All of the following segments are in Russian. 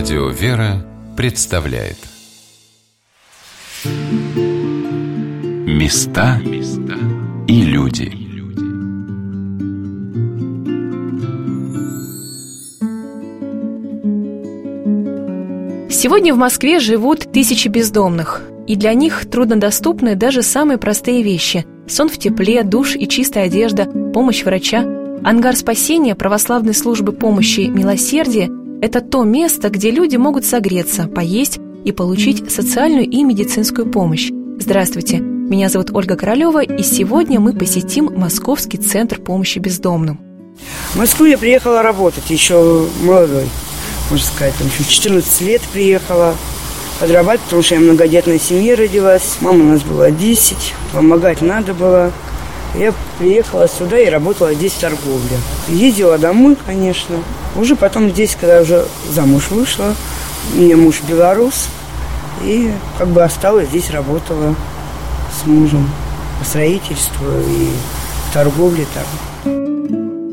Радио «Вера» представляет. Места и люди. Сегодня в Москве живут тысячи бездомных, и для них труднодоступны даже самые простые вещи – сон в тепле, душ и чистая одежда, помощь врача. Ангар спасения православной службы помощи «Милосердие» – это то место, где люди могут согреться, поесть и получить социальную и медицинскую помощь. Здравствуйте, меня зовут Ольга Королева, и сегодня мы посетим Московский центр помощи бездомным. В Москву я приехала работать еще молодой можно сказать, там еще 14 лет приехала подрабатывать, потому что я многодетной семье родилась. Мама у нас была 10, помогать надо было. Я приехала сюда и работала здесь в торговле. Ездила домой, конечно. Уже потом здесь, когда уже замуж вышла, у меня муж белорус, и как бы осталась здесь, работала с мужем по строительству и торговле там.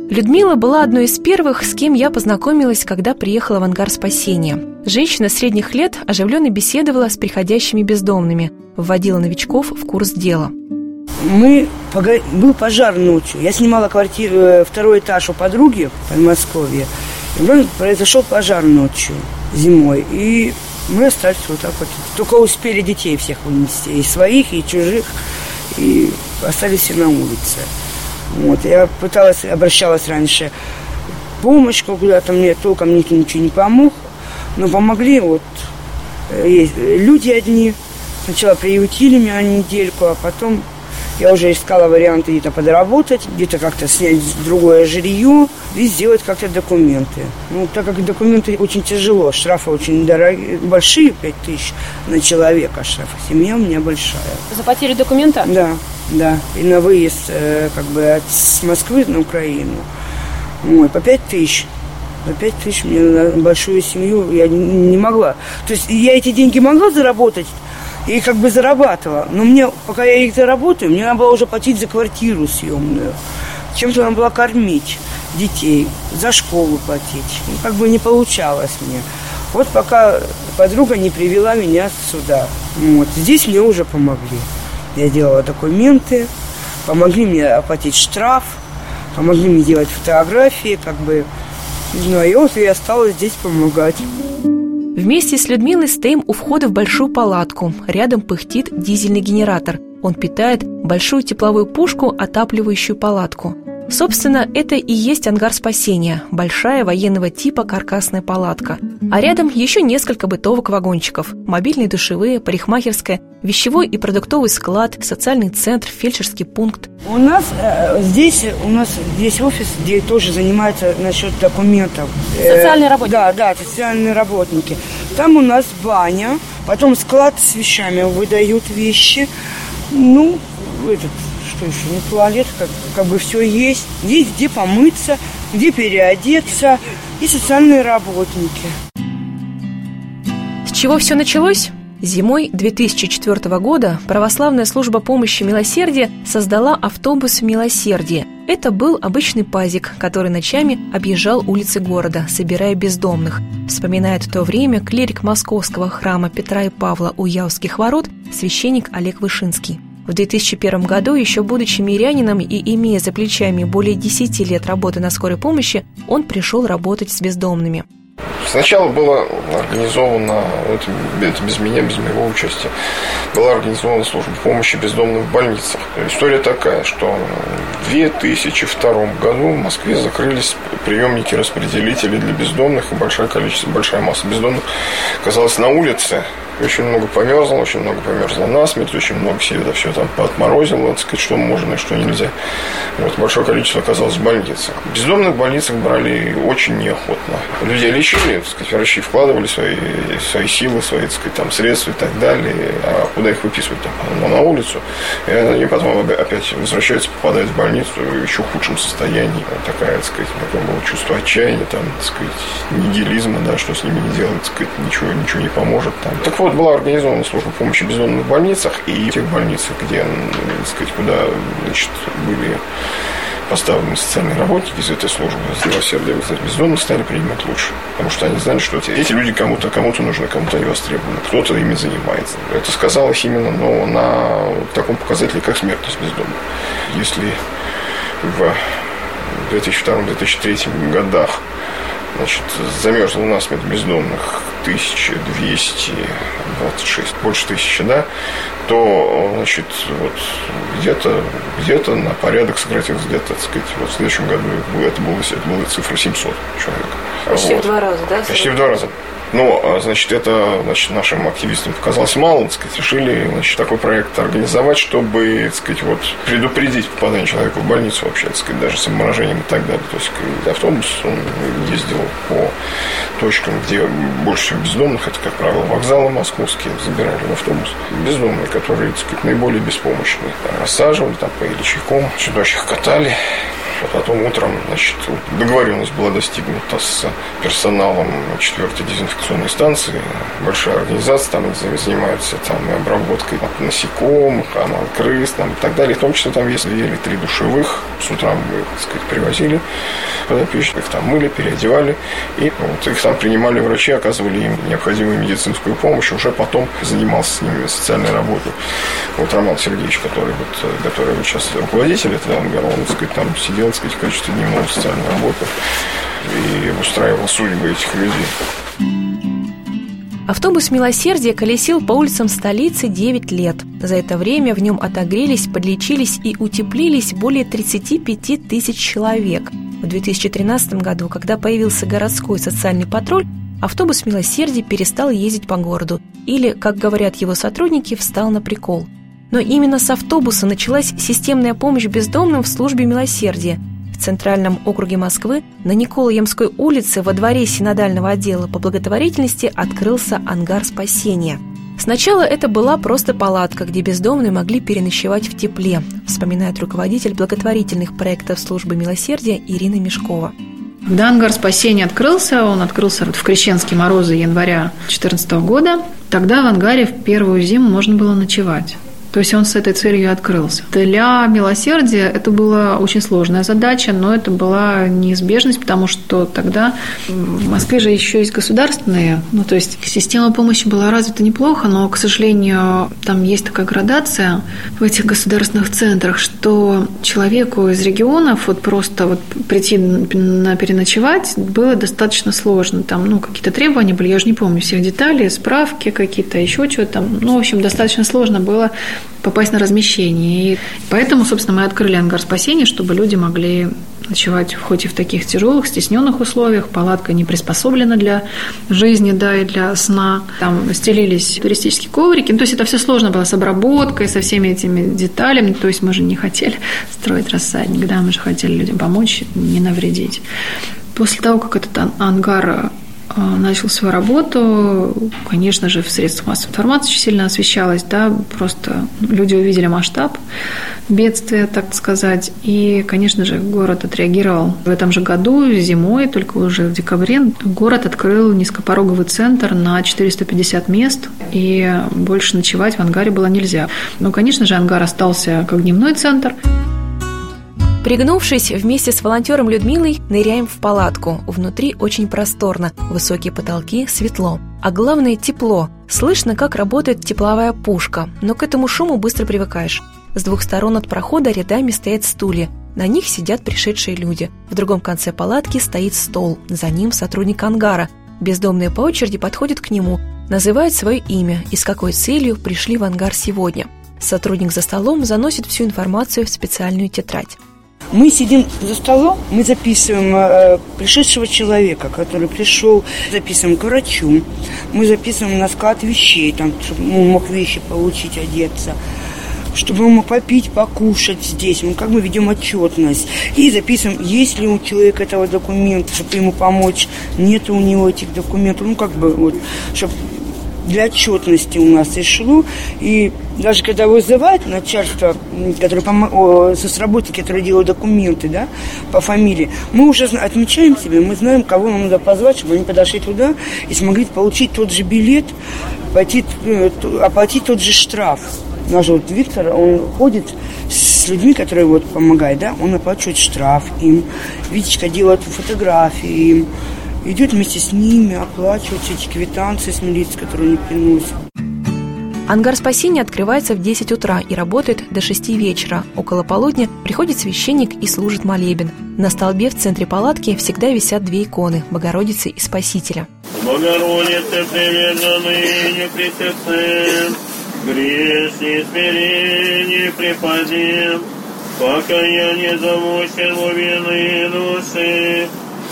Людмила была одной из первых, с кем я познакомилась, когда приехала в ангар спасения. Женщина средних лет оживленно беседовала с приходящими бездомными, вводила новичков в курс дела. Мы был пожар ночью. Я снимала квартиру, э, второй этаж у подруги в Подмосковье. И произошел пожар ночью, зимой. И мы остались вот так вот. Только успели детей всех вынести. И своих, и чужих. И остались все на улице. Вот, я пыталась, обращалась раньше помощь куда-то, мне толком никто ничего не помог. Но помогли вот э, есть люди одни. Сначала приютили меня недельку, а потом я уже искала варианты где-то подработать, где-то как-то снять другое жилье и сделать как-то документы. Ну, так как документы очень тяжело, штрафы очень дорогие, большие, 5 тысяч на человека штрафы. Семья у меня большая. За потерю документа? Да, да. И на выезд э, как бы от, с Москвы на Украину. Ой, по 5 тысяч. По 5 тысяч мне на большую семью я не могла. То есть я эти деньги могла заработать, и как бы зарабатывала. Но мне, пока я их заработаю, мне надо было уже платить за квартиру съемную. Чем-то надо было кормить детей, за школу платить. Ну, как бы не получалось мне. Вот пока подруга не привела меня сюда. Вот. Здесь мне уже помогли. Я делала документы, помогли мне оплатить штраф, помогли мне делать фотографии, как бы. Ну, и вот я осталась здесь помогать. Вместе с Людмилой стоим у входа в большую палатку. Рядом пыхтит дизельный генератор. Он питает большую тепловую пушку, отапливающую палатку. Собственно, это и есть ангар спасения – большая военного типа каркасная палатка. А рядом еще несколько бытовок вагончиков – мобильные душевые, парикмахерская, вещевой и продуктовый склад, социальный центр, фельдшерский пункт. У нас э, здесь у нас здесь офис, где тоже занимается насчет документов. Э, социальные работники. Да, да, социальные работники. Там у нас баня, потом склад с вещами выдают вещи. Ну, этот что еще, не туалет, как, как бы все есть. Есть где помыться, где переодеться и социальные работники. С чего все началось? Зимой 2004 года православная служба помощи милосердия создала автобус «Милосердие». Это был обычный пазик, который ночами объезжал улицы города, собирая бездомных. Вспоминает то время клирик московского храма Петра и Павла у Яузских ворот священник Олег Вышинский. В 2001 году, еще будучи мирянином и имея за плечами более 10 лет работы на скорой помощи, он пришел работать с бездомными. Сначала было организовано, это, без меня, без моего участия, была организована служба помощи бездомным в больницах. История такая, что в 2002 году в Москве закрылись приемники распределители для бездомных, и большое количество, большая масса бездомных оказалась на улице, очень много померзло, очень много померзло насмерть, очень много себе это все там подморозило, так сказать, что можно и что нельзя. Вот, большое количество оказалось в больнице. Бездомных в больницах брали очень неохотно. Людей лечили, так сказать, врачи вкладывали свои, свои силы, свои, так сказать, там, средства и так далее. А куда их выписывать там? Ну, на улицу. И они потом опять возвращаются, попадают в больницу в еще худшем состоянии. Такая, так сказать, такое было чувство отчаяния, там, так сказать, нигилизма, да, что с ними не делать, так сказать, ничего, ничего не поможет. Там. Так вот, вот была организована служба помощи бездомным больницах, и в тех больницах, где, так сказать, куда значит, были поставлены социальные работники из этой службы, из милосердия бездомных стали принимать лучше. Потому что они знали, что эти люди кому-то кому-то нужны, кому-то они востребованы, кто-то ими занимается. Это сказалось именно но на таком показателе, как смертность бездомных. Если в 2002-2003 годах значит, замерзло у нас бездомных 1226, больше тысячи, да, то, значит, вот где-то где на порядок сократилось, где-то, так сказать, вот в следующем году это было, это была цифра 700 человек. Почти вот. в два раза, да? Почти в два раза. Но, а, значит, это значит, нашим активистам показалось мало, так сказать, решили значит, такой проект организовать, чтобы так сказать, вот, предупредить попадание человека в больницу вообще, так сказать, даже с обморожением и так далее. То есть автобус он ездил по точкам, где больше всего бездомных, это, как правило, вокзалы московские, забирали в автобус. Бездомные, которые, так сказать, наиболее беспомощные. Рассаживали, там, поели чайком, чудовищах катали, а потом утром, значит, договоренность была достигнута с персоналом 4-й дезинфекционной станции. Большая организация, там занимаются там, обработкой там, насекомых, там, крыс там, и так далее. В том числе там есть две или три душевых. С утра мы, так сказать, привозили подопечных, там мыли, переодевали. И вот, их там принимали врачи, оказывали им необходимую медицинскую помощь. Уже потом занимался с ними социальной работой. Вот Роман Сергеевич, который, вот, который вот сейчас руководитель этого ангара, он, так сказать, там сидел так сказать, в качестве дневного социальной работы и устраивал судьбы этих людей. Автобус «Милосердие» колесил по улицам столицы 9 лет. За это время в нем отогрелись, подлечились и утеплились более 35 тысяч человек. В 2013 году, когда появился городской социальный патруль, автобус «Милосердие» перестал ездить по городу или, как говорят его сотрудники, встал на прикол – но именно с автобуса началась системная помощь бездомным в службе милосердия. В Центральном округе Москвы на Николаемской улице во дворе синодального отдела по благотворительности открылся ангар спасения. Сначала это была просто палатка, где бездомные могли переночевать в тепле, вспоминает руководитель благотворительных проектов службы милосердия Ирина Мешкова. Когда ангар спасения открылся, он открылся в крещенские морозы января 2014 года, тогда в ангаре в первую зиму можно было ночевать. То есть он с этой целью открылся. Для милосердия это была очень сложная задача, но это была неизбежность, потому что тогда в Москве же еще есть государственные, ну то есть система помощи была развита неплохо, но, к сожалению, там есть такая градация в этих государственных центрах, что человеку из регионов вот просто вот прийти на переночевать было достаточно сложно. Там, ну, какие-то требования были, я уже не помню всех деталей, справки какие-то, еще что-то там. Ну, в общем, достаточно сложно было попасть на размещение. И поэтому, собственно, мы открыли ангар спасения, чтобы люди могли ночевать хоть и в таких тяжелых, стесненных условиях. Палатка не приспособлена для жизни, да, и для сна. Там стелились туристические коврики. Ну, то есть это все сложно было с обработкой, со всеми этими деталями. То есть мы же не хотели строить рассадник, да, мы же хотели людям помочь, не навредить. После того, как этот ангар начал свою работу, конечно же, в средствах массовой информации очень сильно освещалось, да, просто люди увидели масштаб бедствия, так сказать, и, конечно же, город отреагировал. В этом же году, зимой, только уже в декабре, город открыл низкопороговый центр на 450 мест, и больше ночевать в ангаре было нельзя. Но, конечно же, ангар остался как дневной центр. Пригнувшись, вместе с волонтером Людмилой ныряем в палатку. Внутри очень просторно, высокие потолки, светло. А главное – тепло. Слышно, как работает тепловая пушка, но к этому шуму быстро привыкаешь. С двух сторон от прохода рядами стоят стулья. На них сидят пришедшие люди. В другом конце палатки стоит стол. За ним сотрудник ангара. Бездомные по очереди подходят к нему, называют свое имя и с какой целью пришли в ангар сегодня. Сотрудник за столом заносит всю информацию в специальную тетрадь. Мы сидим за столом, мы записываем э, пришедшего человека, который пришел, записываем к врачу, мы записываем на склад вещей, там, чтобы он мог вещи получить, одеться чтобы он мог попить, покушать здесь. Мы как бы ведем отчетность. И записываем, есть ли у человека этого документа, чтобы ему помочь. Нет у него этих документов. Ну, как бы, вот, чтобы для отчетности у нас и шло. И даже когда вызывают начальство, которое пом... соцработники, которые делают документы, да, по фамилии, мы уже отмечаем себе, мы знаем, кого нам надо позвать, чтобы они подошли туда и смогли получить тот же билет, пойти, э, оплатить тот же штраф. наш вот Виктор, он ходит с людьми, которые вот помогают, да, он оплачивает штраф им, Витечка делает фотографии им, идет вместе с ними, оплачивает эти квитанции с милицией, которые не приносят. Ангар спасения открывается в 10 утра и работает до 6 вечера. Около полудня приходит священник и служит молебен. На столбе в центре палатки всегда висят две иконы – Богородицы и Спасителя. Богородице, примерно ныне пресецем, грешни смирение преподем, покаяние замучен вины души,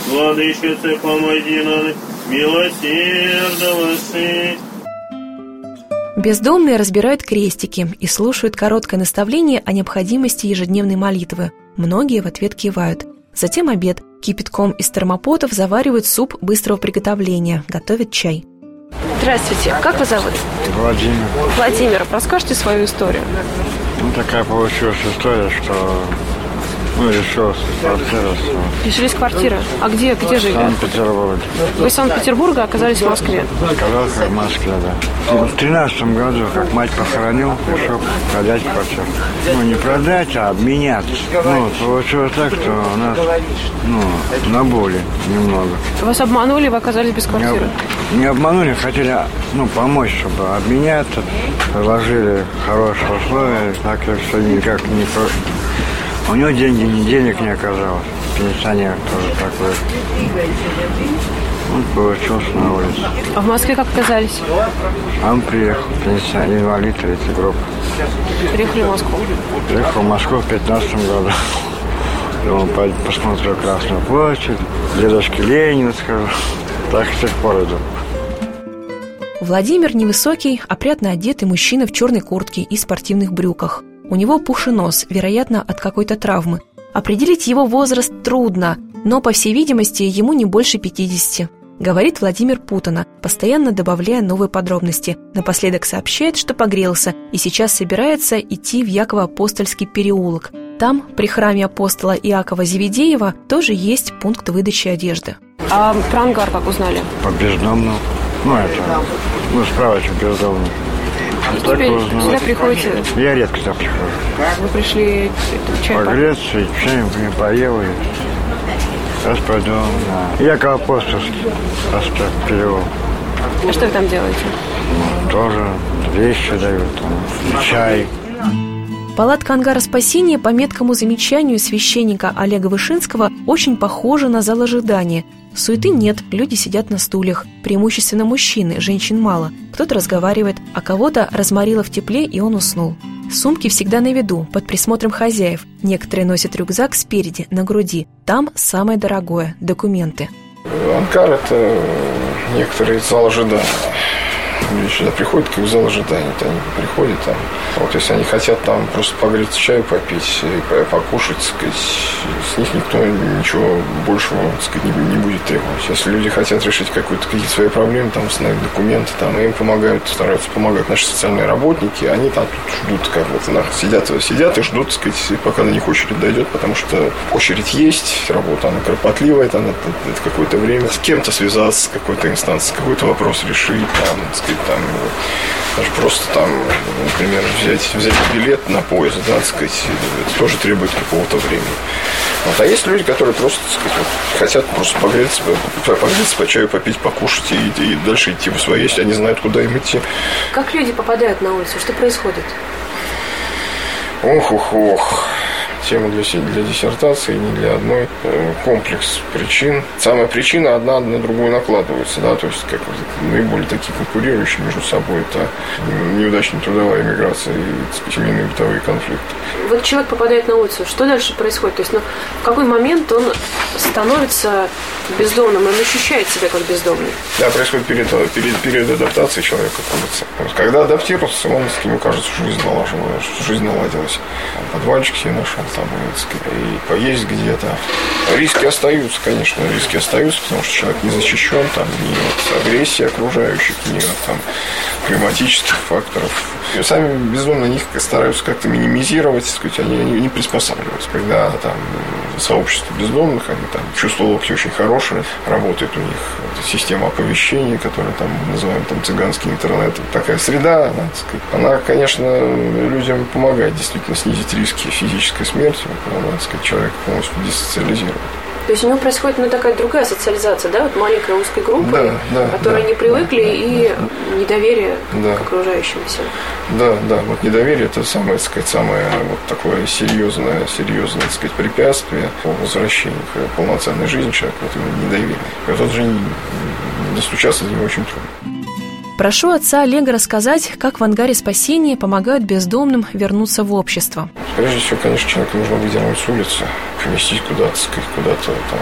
Владычице, помоги нам, милосердно сын. Бездомные разбирают крестики и слушают короткое наставление о необходимости ежедневной молитвы. Многие в ответ кивают. Затем обед. Кипятком из термопотов заваривают суп быстрого приготовления, готовят чай. Здравствуйте, как вас зовут? Владимир. Владимир, расскажите свою историю. Ну, такая получилась история, что ну, решил квартиру. Лишились квартиры. А где, где В жили? Санкт-Петербурге. Вы из Санкт-Петербурга оказались в Москве. Сказал, как в Москве, да. В тринадцатом году, как мать похоронил, решил продать квартиру. Ну, не продать, а обменяться. Ну, получилось так, что у нас, ну, на боли немного. Вас обманули, вы оказались без квартиры. Не, не обманули, хотели, ну, помочь, чтобы обменяться. Предложили хорошие условия, так все никак не... У него деньги, денег не оказалось. Пенсионер тоже такой. Он получился на улице. А в Москве как оказались? А он приехал, пенсионер, инвалид третьей группы. Приехали в Москву. Приехал в Москву в 15 году. Думал, пойду посмотрю Красную площадь, дедушки Ленина, скажу. Так с тех пор иду. Владимир невысокий, опрятно одетый мужчина в черной куртке и спортивных брюках. У него пухший нос, вероятно, от какой-то травмы. Определить его возраст трудно, но, по всей видимости, ему не больше 50. Говорит Владимир путано, постоянно добавляя новые подробности. Напоследок сообщает, что погрелся и сейчас собирается идти в Яково-Апостольский переулок. Там, при храме апостола Иакова Зеведеева, тоже есть пункт выдачи одежды. А про ангар как узнали? По бездомному. Ну, это, ну, справочку бездомный. Теперь узнал. сюда приходите, Я редко сюда прихожу. вы пришли чай? Погреться, и чаем поел, и сейчас пойду на Яков Апостольский, проспект переулок. А что вы там делаете? Тоже вещи дают, там, чай. Палатка ангара спасения по меткому замечанию священника Олега Вышинского очень похожа на зал ожидания. Суеты нет, люди сидят на стульях, преимущественно мужчины, женщин мало. Кто-то разговаривает, а кого-то разморило в тепле, и он уснул. Сумки всегда на виду, под присмотром хозяев. Некоторые носят рюкзак спереди, на груди. Там самое дорогое – документы. Анкар – это некоторый зал ожидания. Люди сюда приходят, как в зал ожидания. Они приходят там. Вот если они хотят там просто погреться чаю попить, по- покушать, сказать, с них никто ничего большего сказать, не, не будет требовать. Если люди хотят решить какую-то, какие-то свои проблемы, там, установить документы, там, им помогают, стараются помогать наши социальные работники, они там тут ждут, как вот, на- сидят, сидят и ждут, сказать, пока до них очередь дойдет, потому что очередь есть, работа, она кропотливая, там, это, это какое-то время, с кем-то связаться, с какой-то инстанцией, какой-то вопрос решить, там, так сказать, там, даже просто там, например, взять, взять билет на поезд, да, так сказать, это тоже требует какого-то времени. Вот. А есть люди, которые просто, так сказать, вот, хотят просто погреться, по- погреться, по чаю попить, покушать и, и дальше идти в свои, если они знают, куда им идти. Как люди попадают на улицу? Что происходит? Ох, ох, ох. Тема для, для диссертации, не для одной. Э, Комплекс причин. Самая причина одна на другую накладывается, да, то есть как наиболее такие конкурирующие между собой это неудачная трудовая миграция и семейные бытовые конфликты. Вот человек попадает на улицу, что дальше происходит? То есть, ну, в какой момент он становится бездомным, он ощущает себя как бездомный? Да, происходит период, период, период адаптации человека к улице. Когда адаптировался, он, ему кажется, что жизнь что жизнь наладилась. Подвальчик себе нашел, там, и, поесть где-то. Риски остаются, конечно, риски остаются, потому что человек не защищен там ни от агрессии окружающих, ни от там, климатических факторов. И сами безумно них стараются как-то минимизировать, сказать, они, они не приспосабливаются. Когда там сообщество бездомных, они там чувство локти очень хорошее, работает у них система оповещения, которая там называем там цыганский интернет. Такая среда, она, сказать, она, конечно, людям помогает действительно снизить риски физической смерти, когда, так сказать, человек полностью десоциализирует. То есть у него происходит ну, такая другая социализация, да, вот маленькой узкой группы, Да, да, которые да, не привыкли, да, и недоверие Да. к окружающимся. Да, да, вот недоверие это самое, так сказать, самое вот такое серьезное, серьезное, так сказать, препятствие по возвращению к полноценной жизни человека, вот именно недоверие. Уже не- достучаться до него очень трудно. Прошу отца Олега рассказать, как в ангаре спасения помогают бездомным вернуться в общество. Прежде всего, конечно, человека нужно выдернуть с улицы, поместить куда-то, куда-то там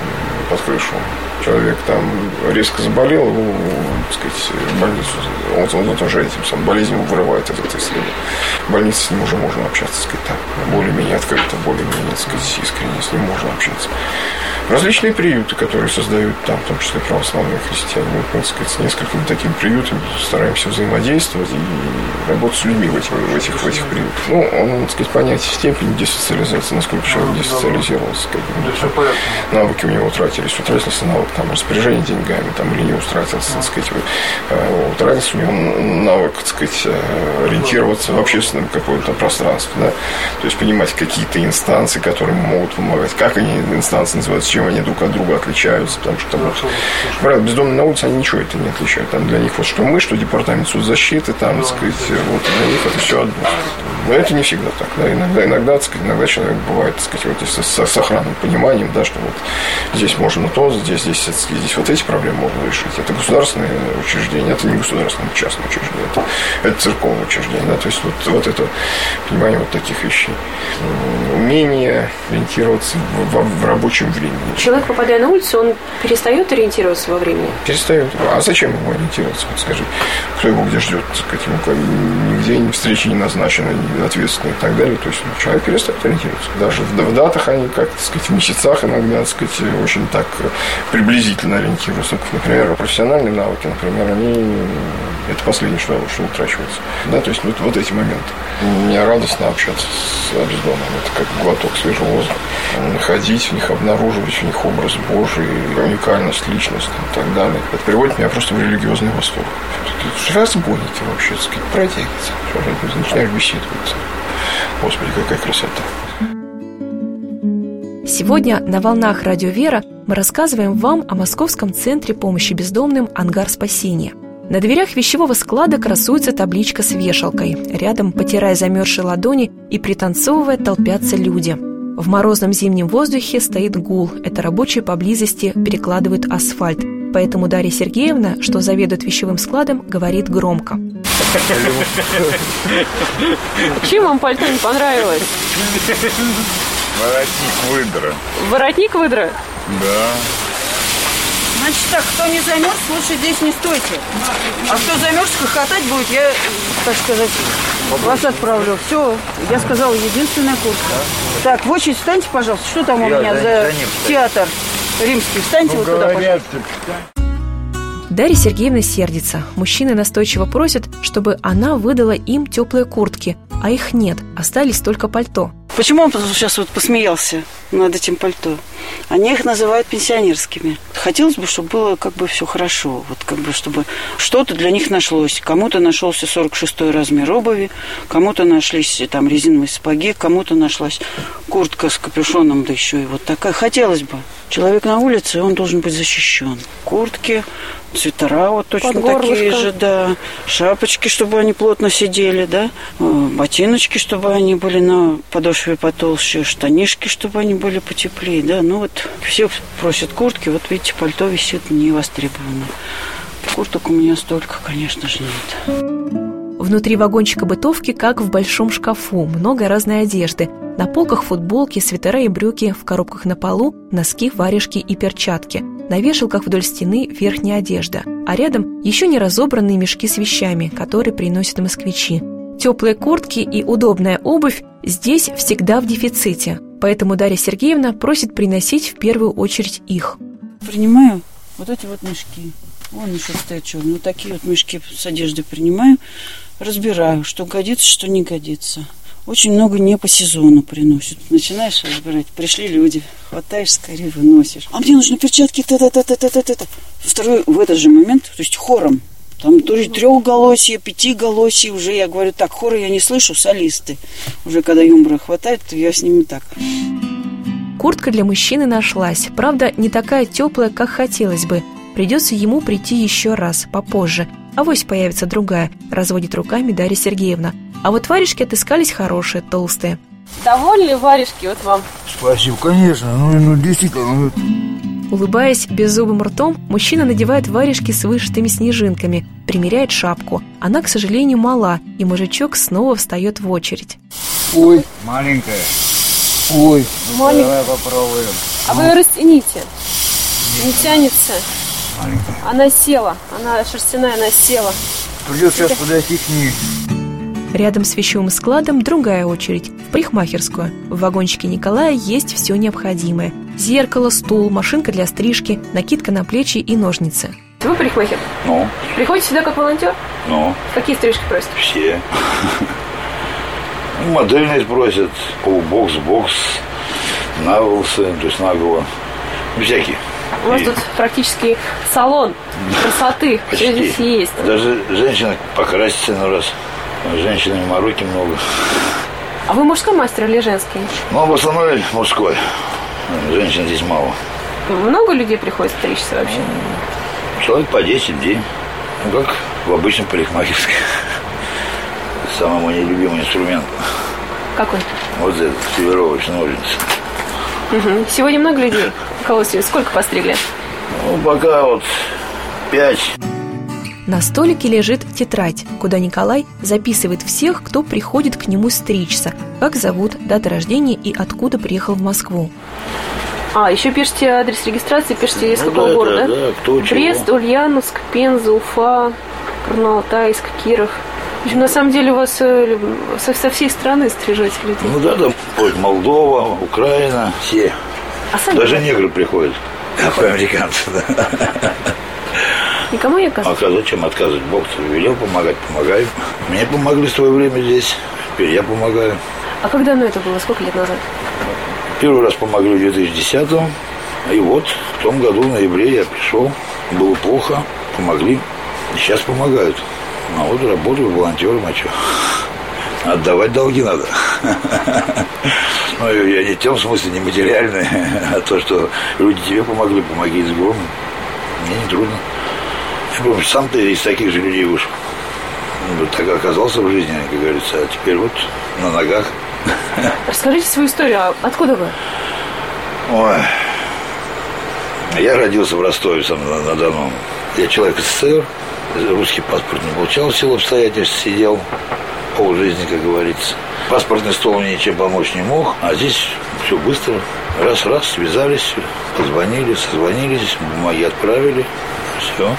под крышу. Человек там резко заболел, его, так сказать, больницу. Он, он, вот уже этим самым болезнью вырывает из этой среды. В больнице с ним уже можно общаться, так сказать, так, более-менее открыто, более-менее, так сказать, искренне с ним можно общаться. Различные приюты, которые создают там, в том числе православные христиане. Мы, так сказать, с несколькими такими приютами стараемся взаимодействовать и работать с людьми в этих, в этих, в этих приютах. Ну, он, так сказать, понять степень десоциализации, насколько человек десоциализировался, как бы, ну, навыки у него утратились, утратился навык там, распоряжения деньгами там, или не утратился, так сказать, утратился у него навык, так сказать, э, ориентироваться в общественном каком-то пространстве, да, то есть понимать какие-то инстанции, которые могут помогать, как они, инстанции называются, чем они друг от друга отличаются, потому что, там, вот, говорят, бездомные на улице, они ничего это не отличают, там для них вот что мы, что департамент соцзащиты, там, так сказать, вот для них это все одно. Но это не всегда так, да, иногда, иногда, так сказать, иногда человек бывает, так сказать, вот с, с, с охранным пониманием, да, что вот здесь можно то, здесь, здесь, здесь вот эти проблемы можно решить. Это государственное учреждение, это не государственное, это частное учреждение, это, это церковное учреждение, да, то есть вот, вот это понимание вот таких вещей. Умение ориентироваться в, в- в рабочем времени. Человек, попадая на улицу, он перестает ориентироваться во времени. Перестает. А зачем ему ориентироваться? Вот скажи, кто его где ждет, так ни встречи не назначены, ответственные и так далее. То есть ну, человек перестает ориентироваться. Даже в, в датах они, как так сказать, в месяцах иногда, так сказать, очень так приблизительно ориентируются. Например, профессиональные навыки, например, они это последнее, что, что утрачивается. Да, то есть вот, вот эти моменты. Мне радостно общаться с бездомными. Это как глоток свежего воздуха. Находить в них, обнаруживать в них образ Божий, уникальность, личность и так далее. Это приводит меня просто в религиозный восторг. Разбойники вообще, так сказать, протягиваются. Начинаешь беседовать. Господи, какая красота. Сегодня на волнах Радио Вера мы рассказываем вам о Московском центре помощи бездомным «Ангар спасения». На дверях вещевого склада красуется табличка с вешалкой. Рядом, потирая замерзшие ладони и пританцовывая, толпятся люди. В морозном зимнем воздухе стоит гул. Это рабочие поблизости перекладывают асфальт. Поэтому Дарья Сергеевна, что заведует вещевым складом, говорит громко. Чем вам пальто не понравилось? Воротник выдра. Воротник выдра? Да. Значит так, кто не замерз, лучше здесь не стойте. А кто замерз, хохотать будет, я, так сказать, вас отправлю. Все, я сказала, единственная куртка. Так, в очередь встаньте, пожалуйста. Что там у меня за- театр римский? Встаньте вот туда, пожалуйста. Дарья Сергеевна сердится. Мужчины настойчиво просят, чтобы она выдала им теплые куртки, а их нет, остались только пальто. Почему он сейчас вот посмеялся над этим пальто? Они их называют пенсионерскими. Хотелось бы, чтобы было как бы все хорошо. Вот как бы, чтобы что-то для них нашлось. Кому-то нашелся 46 размер обуви, кому-то нашлись там резиновые сапоги, кому-то нашлась куртка с капюшоном, да еще и вот такая. Хотелось бы. Человек на улице, он должен быть защищен. Куртки, свитера вот точно такие же, да. Шапочки, чтобы они плотно сидели, да. Э, Ботиночки, чтобы они были на подошве потолще. Штанишки, чтобы они были потеплее, да. Ну вот все просят куртки. Вот видите, пальто висит не востребовано. Курток у меня столько, конечно же, нет. Внутри вагончика бытовки, как в большом шкафу, много разной одежды. На полках футболки, свитера и брюки, в коробках на полу носки, варежки и перчатки. На вешалках вдоль стены верхняя одежда, а рядом еще не разобранные мешки с вещами, которые приносят москвичи. Теплые куртки и удобная обувь здесь всегда в дефиците. Поэтому Дарья Сергеевна просит приносить в первую очередь их. Принимаю вот эти вот мешки. Вон еще стоят черные. Вот такие вот мешки с одеждой принимаю. Разбираю, что годится, что не годится. Очень много не по сезону приносят. Начинаешь разбирать, пришли люди, хватаешь, скорее выносишь. А мне нужны перчатки, та-та-та-та-та-та-та. Второй в этот же момент, то есть хором, там то ли трехголосие, пятиголосие уже, я говорю, так, хоры я не слышу, солисты. Уже когда юмора хватает, то я с ними так. Куртка для мужчины нашлась, правда, не такая теплая, как хотелось бы. Придется ему прийти еще раз, попозже. Авось появится другая, разводит руками Дарья Сергеевна. А вот варежки отыскались хорошие, толстые. Довольны варежки вот вам? Спасибо, конечно. Ну, ну действительно, ну, Улыбаясь беззубым ртом, мужчина надевает варежки с вышитыми снежинками, примеряет шапку. Она, к сожалению, мала, и мужичок снова встает в очередь. Ой, маленькая. Ой, ну Маленькая. давай попробуем. А вы ее растяните. Не тянется. Маленькая. Она села. Она шерстяная, она села. Придется сейчас подойти к ней. Рядом с вещевым складом другая очередь – в парикмахерскую. В вагончике Николая есть все необходимое. Зеркало, стул, машинка для стрижки, накидка на плечи и ножницы. Вы парикмахер? Ну, Приходите сюда как волонтер? ну, Какие стрижки просите? все. Модельные просят, полубокс, бокс, на волосы, то есть на голову. Ну, Всякие. У вас И тут практически салон красоты. Все почти. здесь есть. Даже женщина покрасится на раз. Женщины мороки много. А вы мужской мастер или женский? Но в основном мужской. Женщин здесь мало. Много людей приходит стричься вообще? Человек по 10 дней. Ну, как в обычном парикмахерской. Самый мой нелюбимый инструмент. Какой? Вот этот, северовочный ножницы. Сегодня много людей? Кого сегодня? Сколько постригли? Ну, пока вот пять. На столике лежит тетрадь, куда Николай записывает всех, кто приходит к нему стричься, как зовут, дата рождения и откуда приехал в Москву. А, еще пишите адрес регистрации, пишите из Ну какого да, города? да, да, кто чего. Брест, Ульяновск, Пенза, Уфа, Карнал-Тайск, Киров. В общем, на самом деле у вас э, со, со всей страны стрижете людей. Ну да, там вот Молдова, Украина, все. А сами Даже негры приходят. Афроамериканцы, да. Никому не А оказываете? как- зачем отказывать? Бог велел помогать, помогаю. Мне помогли в свое время здесь. Теперь я помогаю. А когда ну это было? Сколько лет назад? Первый раз помогли в 2010 И вот в том году, в ноябре, я пришел. Было плохо, помогли. И сейчас помогают. А вот работаю волонтером, а что? Отдавать долги надо. Ну, я не в том смысле, не материальные, а то, что люди тебе помогли, помоги грома. Мне не трудно. Помню, сам-то из таких же людей вышел. Вот так оказался в жизни, как говорится, а теперь вот на ногах. Расскажите свою историю. А откуда вы? Ой. Я родился в Ростове сам на, на Дону. Я человек СССР, русский паспорт не получал в силу обстоятельств, сидел полжизни, как говорится. Паспортный стол мне ничем помочь не мог, а здесь все быстро. Раз-раз, связались, позвонили, созвонились, бумаги отправили, все.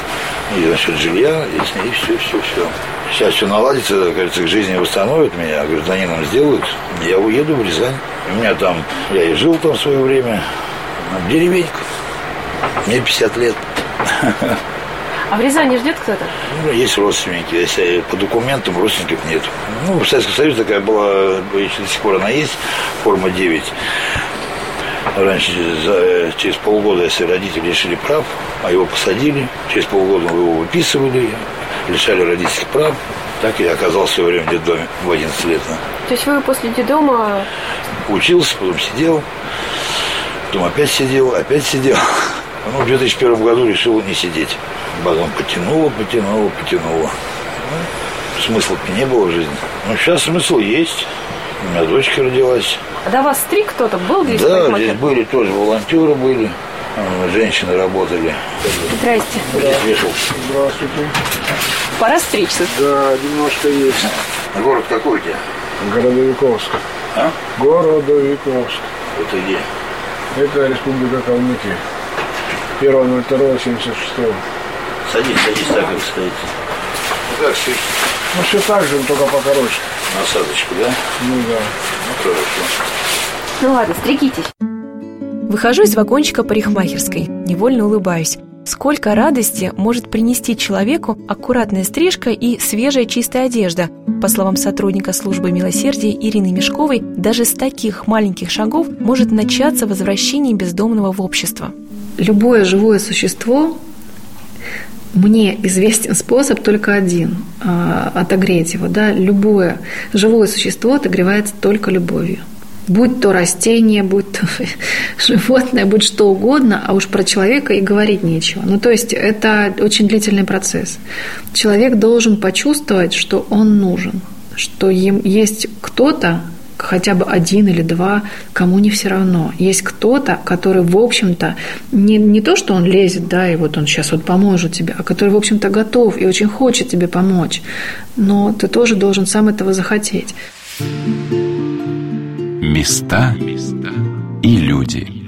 И насчет жилья, и, с ней все, все, все. Сейчас все наладится, говорится, к жизни восстановят меня, гражданином сделают. Я уеду в Рязань. У меня там, я и жил там в свое время, деревенька. Мне 50 лет. А в Рязани ждет кто-то? Ну, есть родственники, если по документам родственников нет. Ну, в Советском Союзе такая была, еще до сих пор она есть, форма 9. Раньше, за- через полгода, если родители лишили прав, а его посадили, через полгода его выписывали, лишали родительских прав. Так я оказался в свое время в детдоме в 11 лет. То есть вы после детдома... Учился, потом сидел, потом опять сидел, опять сидел. Ну, в 2001 году решил не сидеть. Потом потянуло, потянуло, потянуло. Ну, смысла-то не было в жизни. Но сейчас смысл есть. У меня дочка родилась. А до вас стриг кто-то был здесь да, здесь были тоже волонтеры были. э, Женщины работали. Здрасте. Здесь вешал. Здравствуйте. Пора стричься. Да, немножко есть. Город какой у тебя? Городовиковск. А? Городовиковск. Это где? Это Республика Калмыкия. 1.02.76. Садись, садись так, как стоит. Ну, как стричь? Ну, все так же, только покороче. Насадочку, да? Ну, да. Ну, хорошо. Ну ладно, стригитесь. Выхожу из вагончика парикмахерской, невольно улыбаюсь. Сколько радости может принести человеку аккуратная стрижка и свежая чистая одежда. По словам сотрудника службы милосердия Ирины Мешковой, даже с таких маленьких шагов может начаться возвращение бездомного в общество. Любое живое существо мне известен способ только один а, отогреть его. Да? Любое живое существо отогревается только любовью будь то растение, будь то животное, будь что угодно, а уж про человека и говорить нечего. Ну, то есть это очень длительный процесс. Человек должен почувствовать, что он нужен, что им есть кто-то, хотя бы один или два, кому не все равно. Есть кто-то, который, в общем-то, не, не то, что он лезет, да, и вот он сейчас вот поможет тебе, а который, в общем-то, готов и очень хочет тебе помочь. Но ты тоже должен сам этого захотеть. Места и люди.